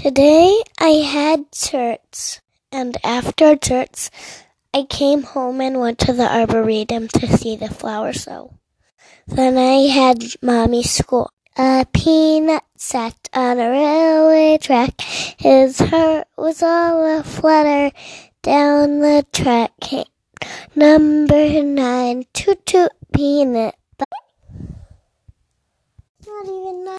Today I had church, and after church, I came home and went to the arboretum to see the flower show. Then I had mommy school. A peanut sat on a railway track. His heart was all a flutter. Down the track came number nine. Toot toot peanut. Not even nine.